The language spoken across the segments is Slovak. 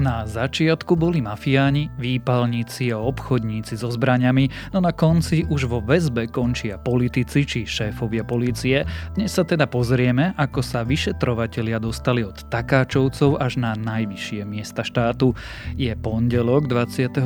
Na začiatku boli mafiáni, výpalníci a obchodníci so zbraňami, no na konci už vo väzbe končia politici či šéfovia polície. Dnes sa teda pozrieme, ako sa vyšetrovatelia dostali od takáčovcov až na najvyššie miesta štátu. Je pondelok 27.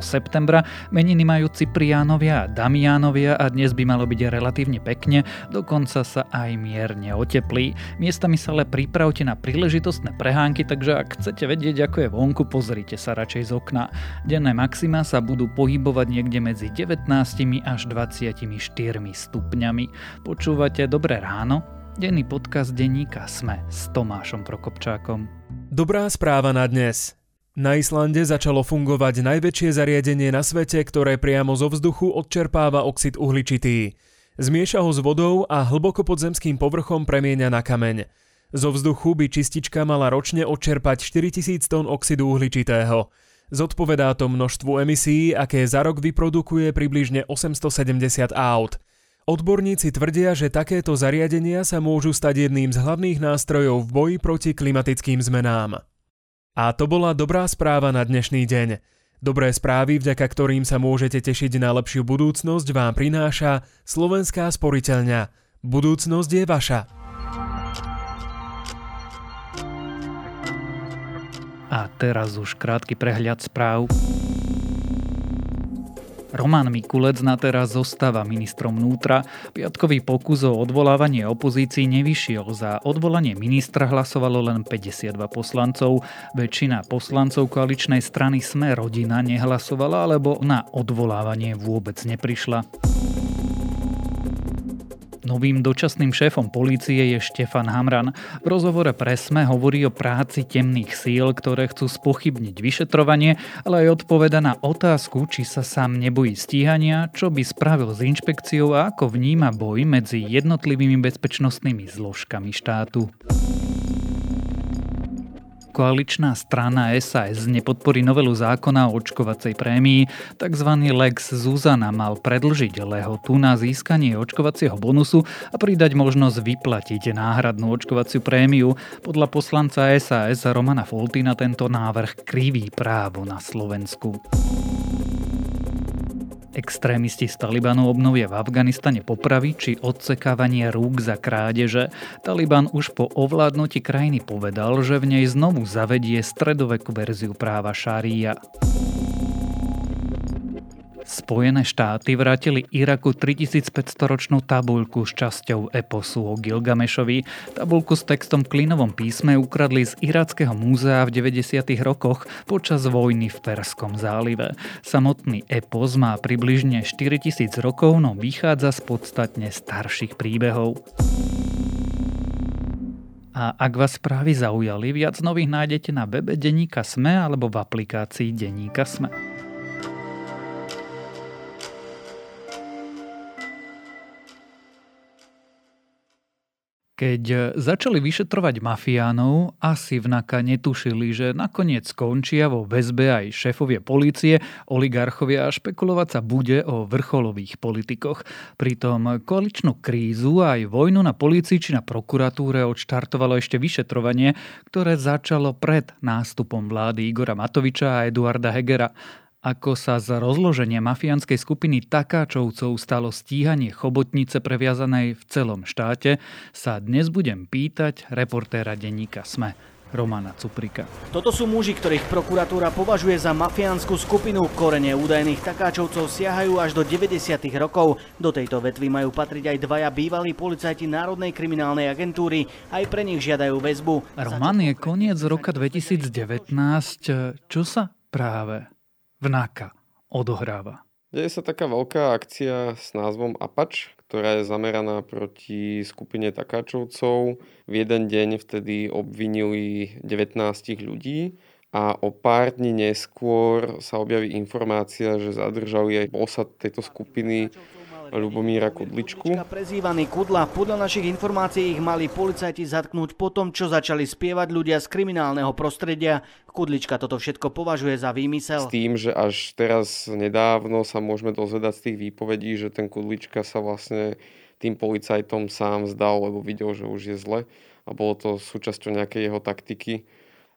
septembra, meniny majú Cipriánovia a Damiánovia a dnes by malo byť relatívne pekne, dokonca sa aj mierne oteplí. Miestami sa ale pripravte na príležitostné prehánky, takže ak chcete vedieť, ako je vonku, pozrite sa radšej z okna. Denné maxima sa budú pohybovať niekde medzi 19 až 24 stupňami. Počúvate Dobré ráno? Denný podcast denníka Sme s Tomášom Prokopčákom. Dobrá správa na dnes. Na Islande začalo fungovať najväčšie zariadenie na svete, ktoré priamo zo vzduchu odčerpáva oxid uhličitý. Zmieša ho s vodou a hlboko pod zemským povrchom premieňa na kameň. Zo vzduchu by čistička mala ročne odčerpať 4000 tón oxidu uhličitého. Zodpovedá to množstvu emisí, aké za rok vyprodukuje približne 870 aut. Odborníci tvrdia, že takéto zariadenia sa môžu stať jedným z hlavných nástrojov v boji proti klimatickým zmenám. A to bola dobrá správa na dnešný deň. Dobré správy, vďaka ktorým sa môžete tešiť na lepšiu budúcnosť, vám prináša Slovenská sporiteľňa. Budúcnosť je vaša. A teraz už krátky prehľad správ. Roman Mikulec na teraz zostáva ministrom vnútra. Piatkový pokus o odvolávanie opozícii nevyšiel. Za odvolanie ministra hlasovalo len 52 poslancov. Väčšina poslancov koaličnej strany Sme rodina nehlasovala, alebo na odvolávanie vôbec neprišla. Novým dočasným šéfom polície je Štefan Hamran. V rozhovore pre SME hovorí o práci temných síl, ktoré chcú spochybniť vyšetrovanie, ale aj odpoveda na otázku, či sa sám nebojí stíhania, čo by spravil s inšpekciou a ako vníma boj medzi jednotlivými bezpečnostnými zložkami štátu. Koaličná strana SAS nepodporí novelu zákona o očkovacej prémii. tzv. Lex Zuzana mal predlžiť lehotu na získanie očkovacieho bonusu a pridať možnosť vyplatiť náhradnú očkovaciu prémiu. Podľa poslanca SAS Romana Foltina tento návrh kriví právo na Slovensku. Extrémisti z Talibanu obnovia v Afganistane popravy či odsekávanie rúk za krádeže. Taliban už po ovládnutí krajiny povedal, že v nej znovu zavedie stredovekú verziu práva šária. Spojené štáty vrátili Iraku 3500-ročnú tabuľku s časťou eposu o Gilgamešovi. Tabuľku s textom v klinovom písme ukradli z irackého múzea v 90. rokoch počas vojny v Perskom zálive. Samotný epos má približne 4000 rokov, no vychádza z podstatne starších príbehov. A ak vás správy zaujali, viac nových nájdete na webe Deníka Sme alebo v aplikácii Deníka Sme. Keď začali vyšetrovať mafiánov, asi vnaka netušili, že nakoniec skončia vo väzbe aj šéfovie polície, oligarchovia a špekulovať sa bude o vrcholových politikoch. Pritom koaličnú krízu aj vojnu na polícii či na prokuratúre odštartovalo ešte vyšetrovanie, ktoré začalo pred nástupom vlády Igora Matoviča a Eduarda Hegera. Ako sa z rozloženia mafiánskej skupiny takáčovcov stalo stíhanie chobotnice previazanej v celom štáte, sa dnes budem pýtať reportéra denníka SME. Romana Cuprika. Toto sú muži, ktorých prokuratúra považuje za mafiánsku skupinu. Korene údajných takáčovcov siahajú až do 90. rokov. Do tejto vetvy majú patriť aj dvaja bývalí policajti Národnej kriminálnej agentúry. Aj pre nich žiadajú väzbu. Roman je koniec roka 2019. Čo sa práve vnáka odohráva? Deje sa taká veľká akcia s názvom Apač, ktorá je zameraná proti skupine takáčovcov. V jeden deň vtedy obvinili 19 ľudí a o pár dní neskôr sa objaví informácia, že zadržali aj posad tejto skupiny Ľubomíra Kudličku. Prezývaný Kudla, podľa našich informácií ich mali policajti zatknúť po tom, čo začali spievať ľudia z kriminálneho prostredia. Kudlička toto všetko považuje za výmysel. S tým, že až teraz nedávno sa môžeme dozvedať z tých výpovedí, že ten Kudlička sa vlastne tým policajtom sám zdal, lebo videl, že už je zle a bolo to súčasťou nejakej jeho taktiky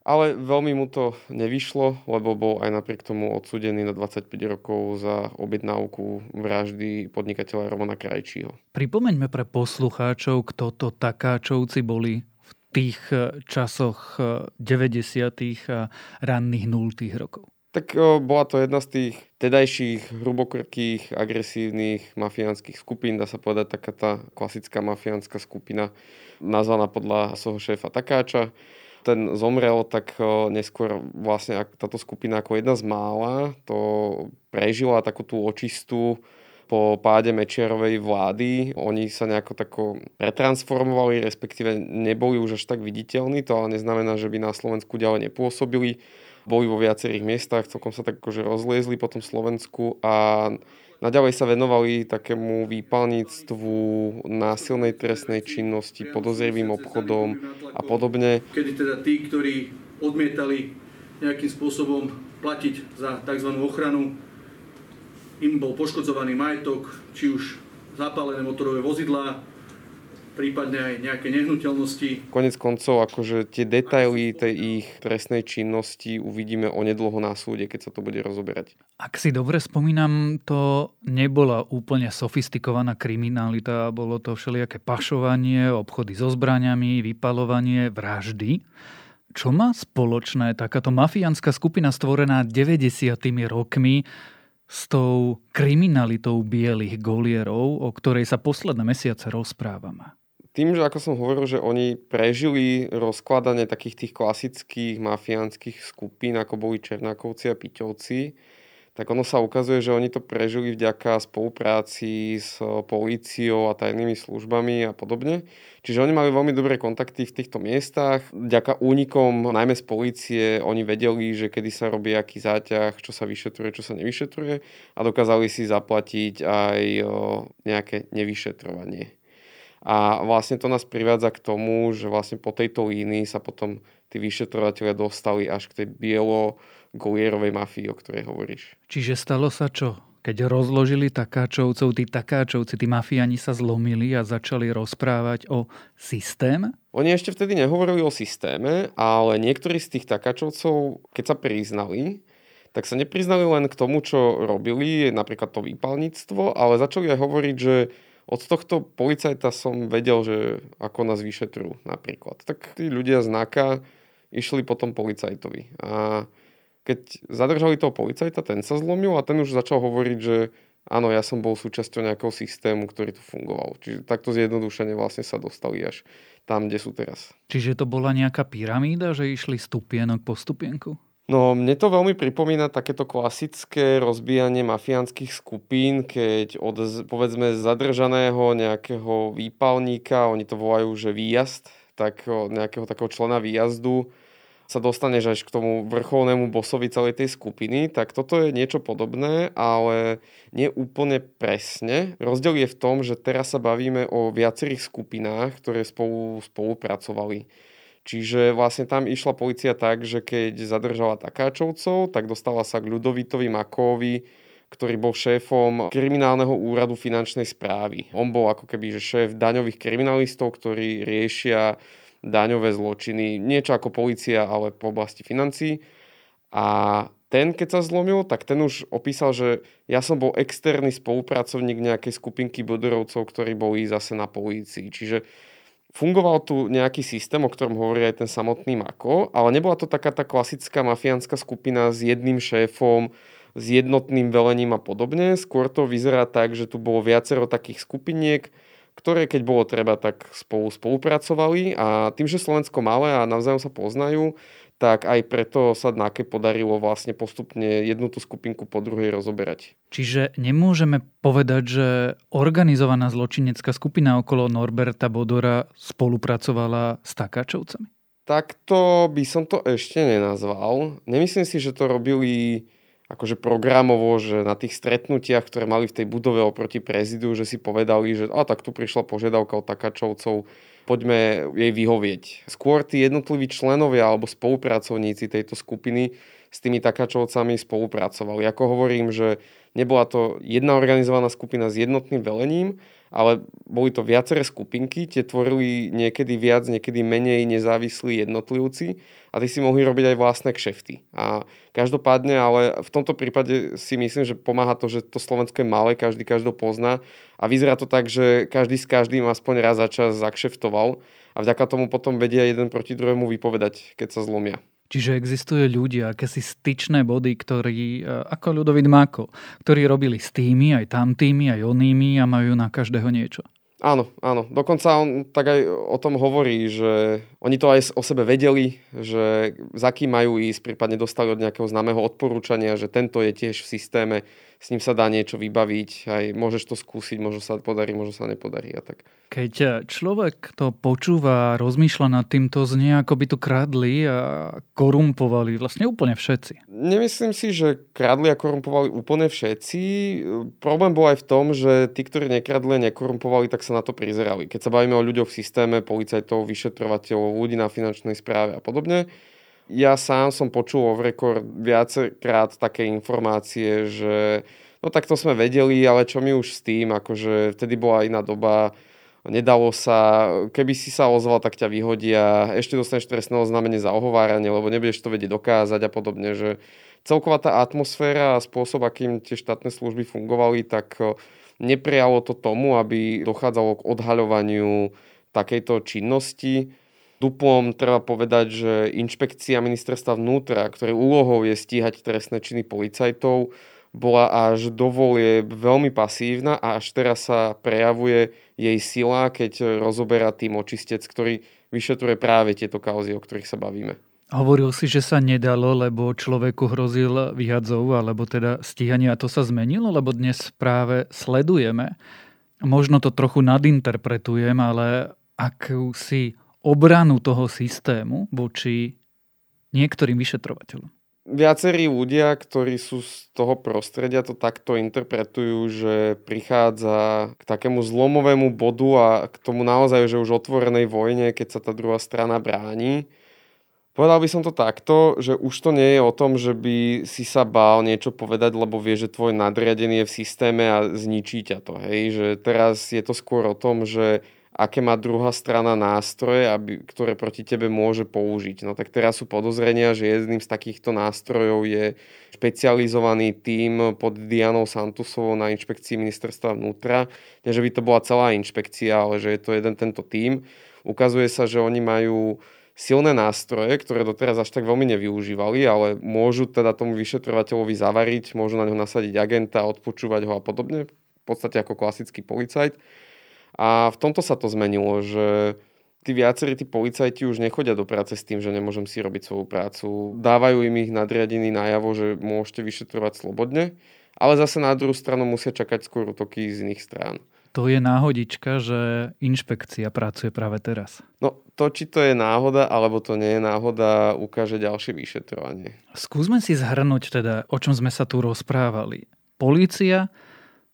ale veľmi mu to nevyšlo, lebo bol aj napriek tomu odsudený na 25 rokov za objednávku vraždy podnikateľa Romana Krajčího. Pripomeňme pre poslucháčov, kto to takáčovci boli v tých eh, časoch 90. Eh, a ranných 0. rokov. Tak o, bola to jedna z tých tedajších hrubokrkých, agresívnych mafiánskych skupín, dá sa povedať taká tá klasická mafiánska skupina, nazvaná podľa svojho šéfa Takáča ten zomrel, tak neskôr vlastne táto skupina ako jedna z mála to prežila takú tú očistú po páde Mečiarovej vlády. Oni sa nejako tako pretransformovali, respektíve neboli už až tak viditeľní. To ale neznamená, že by na Slovensku ďalej nepôsobili. Boli vo viacerých miestach, celkom sa tak akože rozliezli po tom Slovensku a Naďalej sa venovali takému výpalníctvu, násilnej trestnej činnosti, podozrivým obchodom a podobne. Kedy teda tí, ktorí odmietali nejakým spôsobom platiť za tzv. ochranu, im bol poškodzovaný majetok, či už zapálené motorové vozidlá, prípadne aj nejaké nehnuteľnosti. Konec koncov, akože tie detaily tej ich trestnej činnosti uvidíme onedlho na súde, keď sa to bude rozoberať. Ak si dobre spomínam, to nebola úplne sofistikovaná kriminalita, bolo to všelijaké pašovanie, obchody so zbraniami, vypalovanie, vraždy. Čo má spoločné takáto mafiánska skupina stvorená 90. rokmi s tou kriminalitou bielých golierov, o ktorej sa posledné mesiace rozprávame? Tým, že ako som hovoril, že oni prežili rozkladanie takých tých klasických mafiánskych skupín, ako boli Černákovci a Piťovci, tak ono sa ukazuje, že oni to prežili vďaka spolupráci s políciou a tajnými službami a podobne. Čiže oni mali veľmi dobré kontakty v týchto miestach. Vďaka únikom, najmä z polície, oni vedeli, že kedy sa robí aký záťah, čo sa vyšetruje, čo sa nevyšetruje a dokázali si zaplatiť aj nejaké nevyšetrovanie. A vlastne to nás privádza k tomu, že vlastne po tejto línii sa potom tí vyšetrovateľia dostali až k tej bielo-golierovej mafii, o ktorej hovoríš. Čiže stalo sa čo? Keď rozložili takáčovcov, tí takáčovci, tí mafiani sa zlomili a začali rozprávať o systéme? Oni ešte vtedy nehovorili o systéme, ale niektorí z tých takáčovcov, keď sa priznali, tak sa nepriznali len k tomu, čo robili, napríklad to výpalníctvo, ale začali aj hovoriť, že od tohto policajta som vedel, že ako nás vyšetrujú napríklad. Tak tí ľudia z NAKA išli potom policajtovi. A keď zadržali toho policajta, ten sa zlomil a ten už začal hovoriť, že áno, ja som bol súčasťou nejakého systému, ktorý tu fungoval. Čiže takto zjednodušene vlastne sa dostali až tam, kde sú teraz. Čiže to bola nejaká pyramída, že išli stupienok po stupienku? No, mne to veľmi pripomína takéto klasické rozbijanie mafiánskych skupín, keď od, povedzme, zadržaného nejakého výpalníka, oni to volajú, že výjazd, tak nejakého takého člena výjazdu, sa dostaneš až k tomu vrcholnému bosovi celej tej skupiny, tak toto je niečo podobné, ale nie úplne presne. Rozdiel je v tom, že teraz sa bavíme o viacerých skupinách, ktoré spolu spolupracovali. Čiže vlastne tam išla policia tak, že keď zadržala takáčovcov, tak dostala sa k Ľudovitovi Makovi, ktorý bol šéfom kriminálneho úradu finančnej správy. On bol ako keby že šéf daňových kriminalistov, ktorí riešia daňové zločiny, niečo ako policia, ale po oblasti financí. A ten, keď sa zlomil, tak ten už opísal, že ja som bol externý spolupracovník nejakej skupinky bodorovcov, ktorí boli zase na polícii. Čiže fungoval tu nejaký systém, o ktorom hovorí aj ten samotný Mako, ale nebola to taká tá klasická mafiánska skupina s jedným šéfom, s jednotným velením a podobne. Skôr to vyzerá tak, že tu bolo viacero takých skupiniek, ktoré keď bolo treba, tak spolu spolupracovali a tým, že Slovensko malé a navzájom sa poznajú, tak aj preto sa NAKE podarilo vlastne postupne jednu tú skupinku po druhej rozoberať. Čiže nemôžeme povedať, že organizovaná zločinecká skupina okolo Norberta Bodora spolupracovala s Takáčovcami? Takto by som to ešte nenazval. Nemyslím si, že to robili akože programovo, že na tých stretnutiach, ktoré mali v tej budove oproti prezidiu, že si povedali, že a tak tu prišla požiadavka od Takáčovcov, poďme jej vyhovieť. Skôr tí jednotliví členovia alebo spolupracovníci tejto skupiny s tými takáčovcami spolupracovali. Ako hovorím, že nebola to jedna organizovaná skupina s jednotným velením, ale boli to viaceré skupinky, tie tvorili niekedy viac, niekedy menej nezávislí jednotlivci a tí si mohli robiť aj vlastné kšefty. A každopádne, ale v tomto prípade si myslím, že pomáha to, že to Slovensko je malé, každý každého pozná a vyzerá to tak, že každý s každým aspoň raz za čas zakšeftoval a vďaka tomu potom vedia jeden proti druhému vypovedať, keď sa zlomia. Čiže existujú ľudia, akési styčné body, ktorí, e, ako ľudový Máko, ktorí robili s tými, aj tamtými, aj onými a majú na každého niečo. Áno, áno. Dokonca on tak aj o tom hovorí, že oni to aj o sebe vedeli, že za kým majú ísť, prípadne dostali od nejakého známeho odporúčania, že tento je tiež v systéme, s ním sa dá niečo vybaviť, aj môžeš to skúsiť, možno sa podarí, možno sa nepodarí a tak. Keď človek to počúva a rozmýšľa nad týmto, znie ako by tu kradli a korumpovali vlastne úplne všetci. Nemyslím si, že kradli a korumpovali úplne všetci. Problém bol aj v tom, že tí, ktorí nekradli a nekorumpovali, tak sa na to prizerali. Keď sa bavíme o ľuďoch v systéme, policajtov, vyšetrovateľov, ľudí na finančnej správe a podobne, ja sám som počul o rekord viackrát také informácie, že no tak to sme vedeli, ale čo mi už s tým, akože vtedy bola iná doba, nedalo sa, keby si sa ozval, tak ťa vyhodia, ešte dostaneš trestné oznámenie za ohováranie, lebo nebudeš to vedieť dokázať a podobne, že celková tá atmosféra a spôsob, akým tie štátne služby fungovali, tak neprijalo to tomu, aby dochádzalo k odhaľovaniu takejto činnosti Duplom treba povedať, že inšpekcia ministerstva vnútra, ktorej úlohou je stíhať trestné činy policajtov, bola až do volie veľmi pasívna a až teraz sa prejavuje jej sila, keď rozoberá tým očistec, ktorý vyšetruje práve tieto kauzy, o ktorých sa bavíme. Hovoril si, že sa nedalo, lebo človeku hrozil vyhadzov, alebo teda stíhanie a to sa zmenilo, lebo dnes práve sledujeme. Možno to trochu nadinterpretujem, ale si obranu toho systému voči niektorým vyšetrovateľom. Viacerí ľudia, ktorí sú z toho prostredia, to takto interpretujú, že prichádza k takému zlomovému bodu a k tomu naozaj, že už otvorenej vojne, keď sa tá druhá strana bráni. Povedal by som to takto, že už to nie je o tom, že by si sa bál niečo povedať, lebo vie, že tvoj nadriadený je v systéme a zničí ťa to. Hej? Že teraz je to skôr o tom, že aké má druhá strana nástroje, aby, ktoré proti tebe môže použiť. No tak teraz sú podozrenia, že jedným z takýchto nástrojov je špecializovaný tím pod Dianou Santusovou na inšpekcii ministerstva vnútra. Nie, že by to bola celá inšpekcia, ale že je to jeden tento tím. Ukazuje sa, že oni majú silné nástroje, ktoré doteraz až tak veľmi nevyužívali, ale môžu teda tomu vyšetrovateľovi zavariť, môžu na ňo nasadiť agenta, odpočúvať ho a podobne. V podstate ako klasický policajt. A v tomto sa to zmenilo, že tí viacerí tí policajti už nechodia do práce s tým, že nemôžem si robiť svoju prácu. Dávajú im ich nadriadení najavo, že môžete vyšetrovať slobodne, ale zase na druhú stranu musia čakať skôr útoky z iných strán. To je náhodička, že inšpekcia pracuje práve teraz. No to, či to je náhoda, alebo to nie je náhoda, ukáže ďalšie vyšetrovanie. Skúsme si zhrnúť teda, o čom sme sa tu rozprávali. Polícia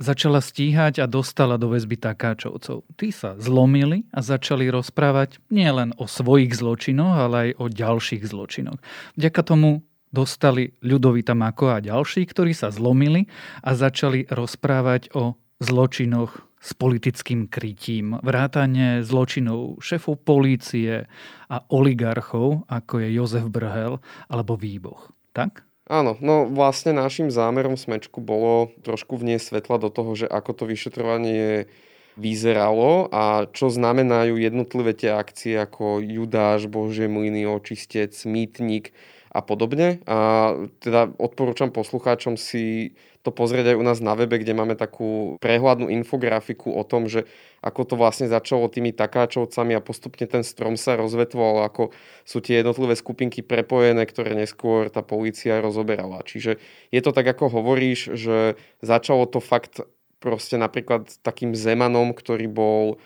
začala stíhať a dostala do väzby takáčovcov. Tí sa zlomili a začali rozprávať nielen o svojich zločinoch, ale aj o ďalších zločinoch. Vďaka tomu dostali Ľudovita Mako a ďalší, ktorí sa zlomili a začali rozprávať o zločinoch s politickým krytím, vrátane zločinov šefov polície a oligarchov, ako je Jozef Brhel alebo Výboch. Tak? Áno, no vlastne našim zámerom smečku bolo trošku vnieť svetla do toho, že ako to vyšetrovanie vyzeralo a čo znamenajú jednotlivé tie akcie ako Judáš, Bože mlyny, očistec, mýtnik a podobne. A teda odporúčam poslucháčom si to pozrieť aj u nás na webe, kde máme takú prehľadnú infografiku o tom, že ako to vlastne začalo tými takáčovcami a postupne ten strom sa rozvetvoval, ako sú tie jednotlivé skupinky prepojené, ktoré neskôr tá polícia rozoberala. Čiže je to tak, ako hovoríš, že začalo to fakt proste napríklad takým Zemanom, ktorý bol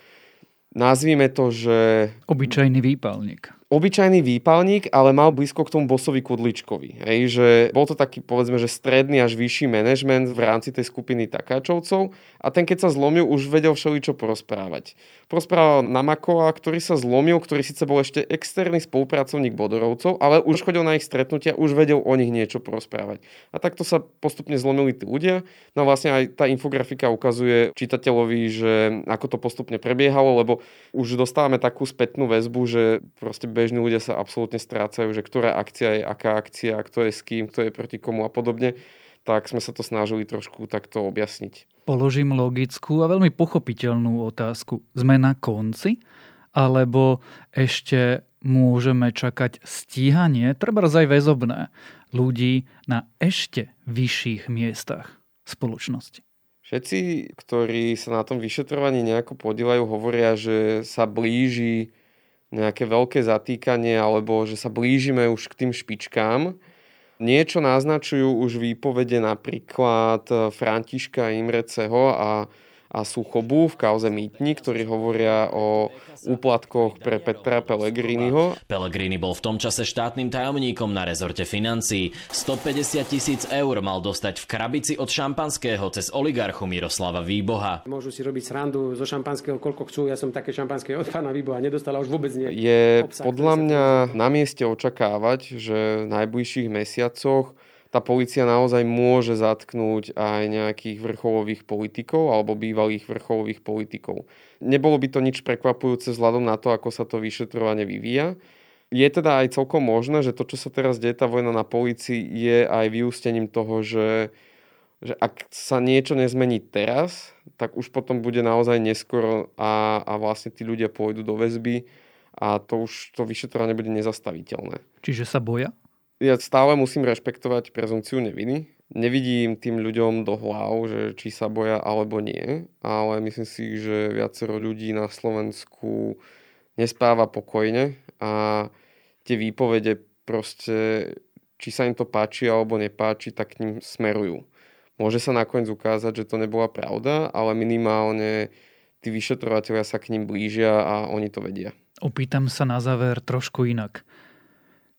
nazvime to, že... Obyčajný výpalník. Obyčajný výpalník, ale mal blízko k tomu bosovi Kudličkovi. Hej, že bol to taký, povedzme, že stredný až vyšší manažment v rámci tej skupiny takáčovcov a ten, keď sa zlomil, už vedel všeličo porozprávať. Porozprával Namakova, ktorý sa zlomil, ktorý síce bol ešte externý spolupracovník Bodorovcov, ale už chodil na ich stretnutia, už vedel o nich niečo porozprávať. A takto sa postupne zlomili tí ľudia. No a vlastne aj tá infografika ukazuje čitateľovi, že ako to postupne prebiehalo, lebo už dostávame takú spätnú väzbu, že proste bežní ľudia sa absolútne strácajú, že ktorá akcia je aká akcia, kto je s kým, kto je proti komu a podobne tak sme sa to snažili trošku takto objasniť. Položím logickú a veľmi pochopiteľnú otázku. Sme na konci? Alebo ešte môžeme čakať stíhanie, treba aj väzobné, ľudí na ešte vyšších miestach spoločnosti? Všetci, ktorí sa na tom vyšetrovaní nejako podielajú, hovoria, že sa blíži nejaké veľké zatýkanie alebo že sa blížime už k tým špičkám. Niečo naznačujú už výpovede napríklad Františka Imreceho a a Suchobu v kauze Mýtni, ktorí hovoria o úplatkoch pre Petra Pellegriniho. Pellegrini bol v tom čase štátnym tajomníkom na rezorte financií. 150 tisíc eur mal dostať v krabici od šampanského cez oligarchu Miroslava Výboha. Môžu si robiť srandu zo šampanského, koľko chcú. Ja som také šampanské od pána Výboha nedostala už vôbec nie. Je podľa mňa na mieste očakávať, že v najbližších mesiacoch tá policia naozaj môže zatknúť aj nejakých vrcholových politikov alebo bývalých vrcholových politikov. Nebolo by to nič prekvapujúce vzhľadom na to, ako sa to vyšetrovanie vyvíja. Je teda aj celkom možné, že to, čo sa teraz deje, tá vojna na policii, je aj vyústením toho, že, že ak sa niečo nezmení teraz, tak už potom bude naozaj neskoro a, a vlastne tí ľudia pôjdu do väzby a to už to vyšetrovanie bude nezastaviteľné. Čiže sa boja? Ja stále musím rešpektovať prezumciu neviny. Nevidím tým ľuďom do hlav, že či sa boja alebo nie, ale myslím si, že viacero ľudí na Slovensku nespáva pokojne a tie výpovede proste, či sa im to páči alebo nepáči, tak k ním smerujú. Môže sa nakoniec ukázať, že to nebola pravda, ale minimálne tí vyšetrovateľia sa k ním blížia a oni to vedia. Opýtam sa na záver trošku inak.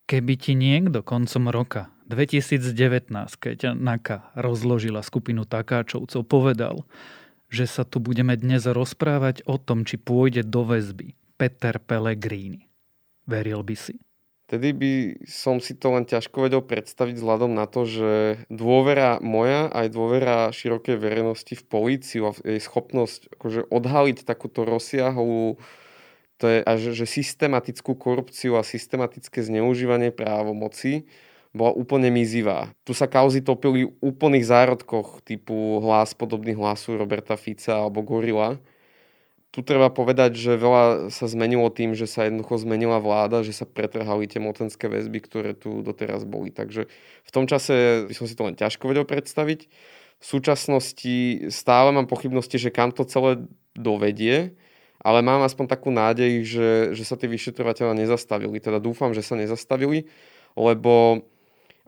Keby ti niekto koncom roka 2019, keď NAKA rozložila skupinu takáčovcov, povedal, že sa tu budeme dnes rozprávať o tom, či pôjde do väzby Peter Pellegrini. Veril by si? Tedy by som si to len ťažko vedel predstaviť vzhľadom na to, že dôvera moja aj dôvera širokej verejnosti v políciu a jej schopnosť akože odhaliť takúto rozsiahlú to je až že systematickú korupciu a systematické zneužívanie právomoci bola úplne mizivá. Tu sa kauzy topili v úplných zárodkoch typu hlas podobný hlasu Roberta Fica alebo Gorila. Tu treba povedať, že veľa sa zmenilo tým, že sa jednoducho zmenila vláda, že sa pretrhali tie mocenské väzby, ktoré tu doteraz boli. Takže v tom čase by som si to len ťažko vedel predstaviť. V súčasnosti stále mám pochybnosti, že kam to celé dovedie ale mám aspoň takú nádej, že, že sa tí vyšetrovateľa nezastavili. Teda dúfam, že sa nezastavili, lebo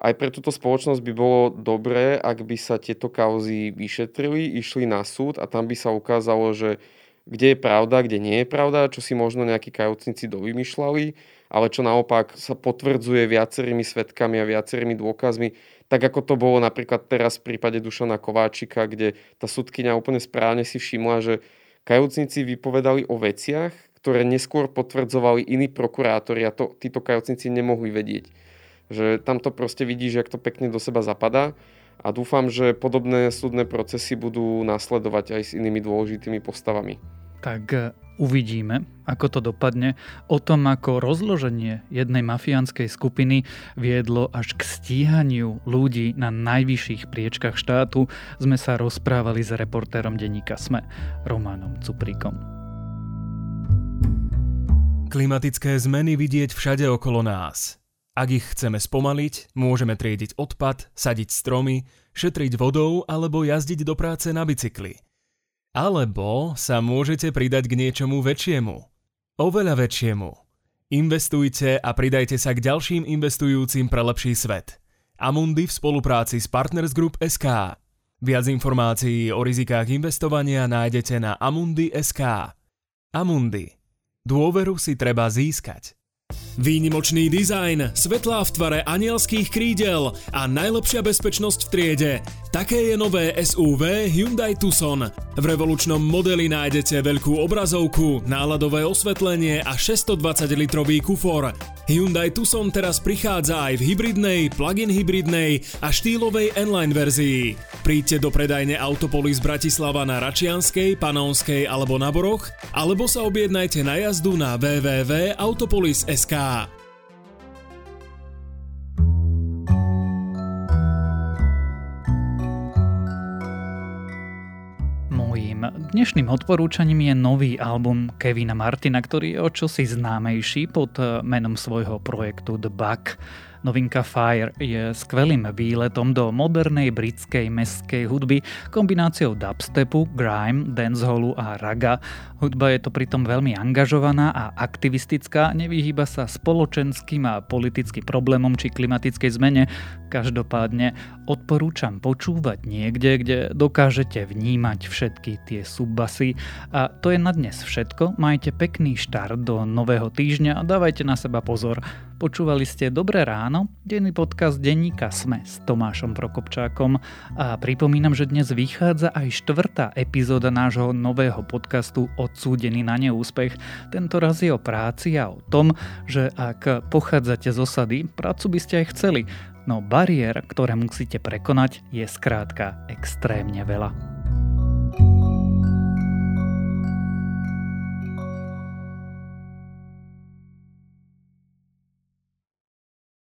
aj pre túto spoločnosť by bolo dobré, ak by sa tieto kauzy vyšetrili, išli na súd a tam by sa ukázalo, že kde je pravda, kde nie je pravda, čo si možno nejakí kajúcnici dovymýšľali, ale čo naopak sa potvrdzuje viacerými svetkami a viacerými dôkazmi, tak ako to bolo napríklad teraz v prípade Dušana Kováčika, kde tá sudkynia úplne správne si všimla, že Kajúcnici vypovedali o veciach, ktoré neskôr potvrdzovali iní prokurátori a to títo kajúcnici nemohli vedieť. Že tam proste vidíš, jak to pekne do seba zapadá a dúfam, že podobné súdne procesy budú nasledovať aj s inými dôležitými postavami. Tak Uvidíme, ako to dopadne. O tom, ako rozloženie jednej mafiánskej skupiny viedlo až k stíhaniu ľudí na najvyšších priečkach štátu, sme sa rozprávali s reportérom denníka SME, Románom Cupríkom. Klimatické zmeny vidieť všade okolo nás. Ak ich chceme spomaliť, môžeme triediť odpad, sadiť stromy, šetriť vodou alebo jazdiť do práce na bicykli – alebo sa môžete pridať k niečomu väčšiemu. Oveľa väčšiemu. Investujte a pridajte sa k ďalším investujúcim pre lepší svet. Amundi v spolupráci s Partners Group SK. Viac informácií o rizikách investovania nájdete na Amundi SK. Amundi. Dôveru si treba získať. Výnimočný dizajn, svetlá v tvare anielských krídel a najlepšia bezpečnosť v triede. Také je nové SUV Hyundai Tucson. V revolučnom modeli nájdete veľkú obrazovku, náladové osvetlenie a 620-litrový kufor. Hyundai Tucson teraz prichádza aj v hybridnej, plug-in hybridnej a štýlovej N-Line verzii. Príďte do predajne Autopolis Bratislava na Račianskej, Panonskej alebo na Boroch, alebo sa objednajte na jazdu na www.autopolis.sk. Mojím dnešným odporúčaním je nový album Kevina Martina, ktorý je o čosi známejší pod menom svojho projektu The Bug. Novinka Fire je skvelým výletom do modernej britskej mestskej hudby kombináciou dubstepu, grime, dancehallu a raga. Hudba je to pritom veľmi angažovaná a aktivistická, nevyhýba sa spoločenským a politickým problémom či klimatickej zmene. Každopádne odporúčam počúvať niekde, kde dokážete vnímať všetky tie subbasy. A to je na dnes všetko. Majte pekný štart do nového týždňa a dávajte na seba pozor. Počúvali ste Dobré ráno, denný podcast denníka Sme s Tomášom Prokopčákom a pripomínam, že dnes vychádza aj štvrtá epizóda nášho nového podcastu Odsúdený na neúspech. Tento raz je o práci a o tom, že ak pochádzate z osady, prácu by ste aj chceli, no bariér, ktoré musíte prekonať, je skrátka extrémne veľa.